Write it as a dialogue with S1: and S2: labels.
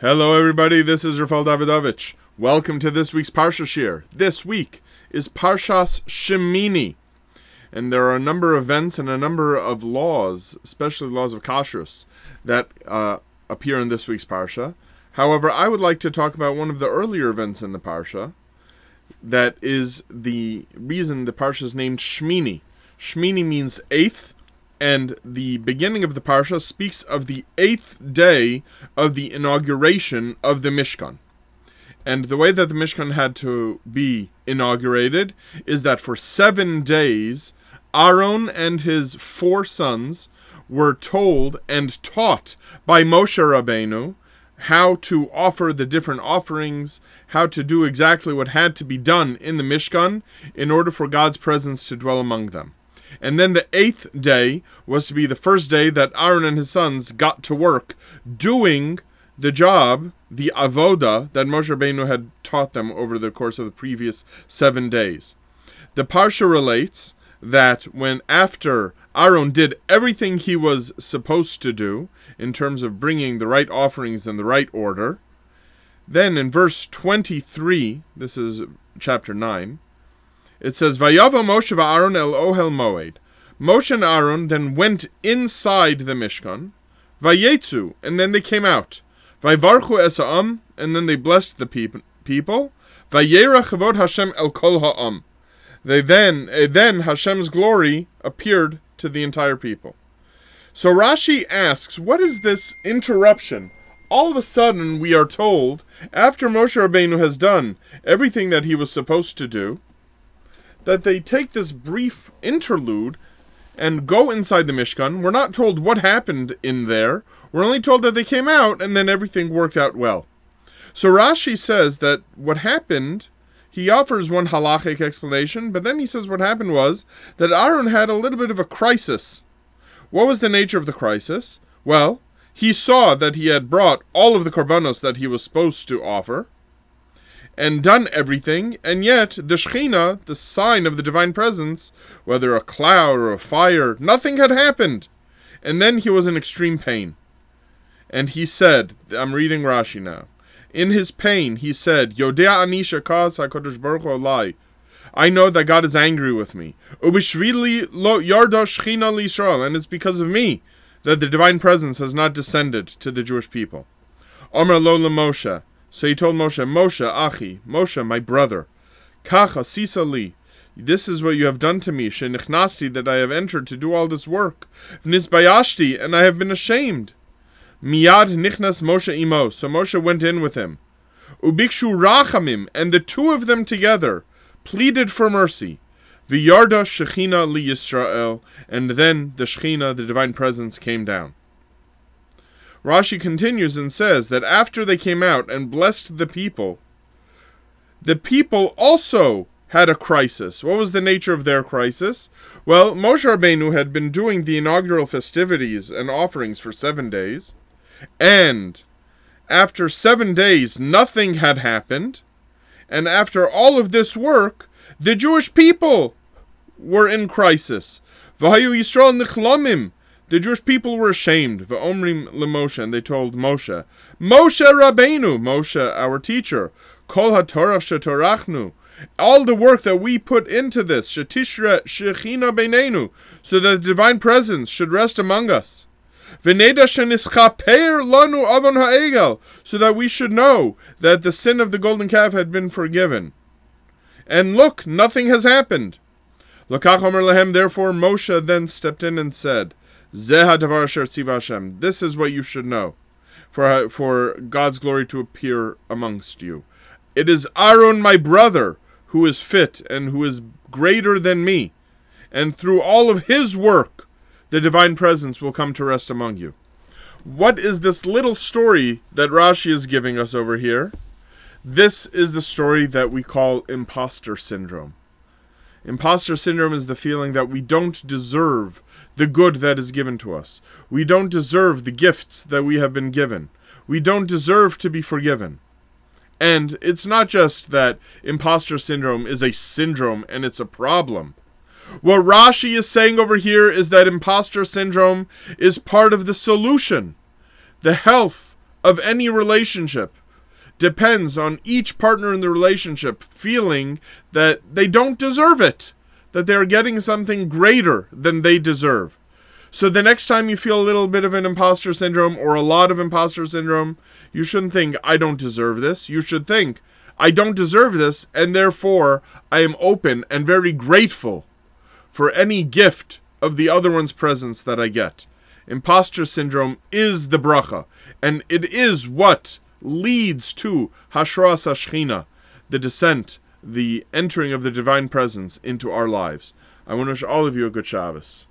S1: Hello, everybody. This is Rafael Davidovich. Welcome to this week's Parsha Shiur. This week is Parshas Shemini, and there are a number of events and a number of laws, especially laws of kashrus, that uh, appear in this week's Parsha. However, I would like to talk about one of the earlier events in the Parsha. That is the reason the Parsha is named Shmini. Shmini means eighth, and the beginning of the parsha speaks of the eighth day of the inauguration of the Mishkan. And the way that the Mishkan had to be inaugurated is that for seven days, Aaron and his four sons were told and taught by Moshe Rabbeinu how to offer the different offerings, how to do exactly what had to be done in the Mishkan in order for God's presence to dwell among them. And then the eighth day was to be the first day that Aaron and his sons got to work doing the job, the avoda that Moshe Rabbeinu had taught them over the course of the previous seven days. The parsha relates that when after Aaron did everything he was supposed to do in terms of bringing the right offerings in the right order, then in verse 23, this is chapter 9, it says, Vayava Moshe Aaron el Ohel Moed. Moshe and Aaron then went inside the Mishkan, Vayetzu, and then they came out. Vayvarchu esa'am, and then they blessed the peop- people. Vayera chavod Hashem el kol ha'am. They then, uh, then Hashem's glory appeared to the entire people. So Rashi asks, what is this interruption? All of a sudden, we are told, after Moshe Rabbeinu has done everything that he was supposed to do, that they take this brief interlude and go inside the Mishkan. We're not told what happened in there. We're only told that they came out and then everything worked out well. So Rashi says that what happened, he offers one halachic explanation, but then he says what happened was that Aaron had a little bit of a crisis. What was the nature of the crisis? Well, he saw that he had brought all of the korbanos that he was supposed to offer and done everything, and yet the Shekhinah, the sign of the divine presence, whether a cloud or a fire, nothing had happened. And then he was in extreme pain. And he said, I'm reading Rashi now. In his pain, he said, Yodea anisha kas HaKadosh Baruch Hu. I know that God is angry with me. Ubishvili lo yarda Shechina Yisrael, and it's because of me that the divine presence has not descended to the Jewish people. Omer lo Moshe. So he told Moshe, Moshe, Achi, Moshe, my brother, Kacha, Sisa li. this is what you have done to me, Shenichnasti, that I have entered to do all this work. Vnisbayashti, and I have been ashamed. Miyad nichnas Moshe imo, so Moshe went in with him. Ubikshu rachamim, and the two of them together pleaded for mercy. V'yarda Shechina li Yisrael, and then the Shechina, the divine presence, came down. Rashi continues and says that after they came out and blessed the people, the people also had a crisis. What was the nature of their crisis? Well, Moshe Rabbeinu had been doing the inaugural festivities and offerings for seven days, and after seven days, nothing had happened, and after all of this work, the Jewish people were in crisis. Yisrael. The Jewish people were ashamed. V'omrim leMoshe, and they told Moshe, Moshe Rabbeinu, Moshe, our teacher, Kol haTorah shetorachnu, all the work that we put into this, Shetishra Shechina Beinenu, so that the divine presence should rest among us. V'neda shenischaper lanu avon ha'egel, so that we should know that the sin of the golden calf had been forgiven. And look, nothing has happened. Lokach Omer Lehem, therefore Moshe then stepped in and said, this is what you should know, for for God's glory to appear amongst you. It is Aaron, my brother, who is fit and who is greater than me, and through all of his work, the divine presence will come to rest among you. What is this little story that Rashi is giving us over here? This is the story that we call imposter syndrome. Imposter syndrome is the feeling that we don't deserve the good that is given to us. We don't deserve the gifts that we have been given. We don't deserve to be forgiven. And it's not just that imposter syndrome is a syndrome and it's a problem. What Rashi is saying over here is that imposter syndrome is part of the solution. The health of any relationship depends on each partner in the relationship feeling that they don't deserve it, that they're getting something greater than they deserve. So the next time you feel a little bit of an imposter syndrome or a lot of imposter syndrome, you shouldn't think, I don't deserve this. You should think, I don't deserve this, and therefore I am open and very grateful for any gift of the other one's presence that I get. Imposter syndrome is the bracha, and it is what leads to Hashras Hashchina, the descent, the entering of the divine presence into our lives. I want to wish all of you a good Shabbos.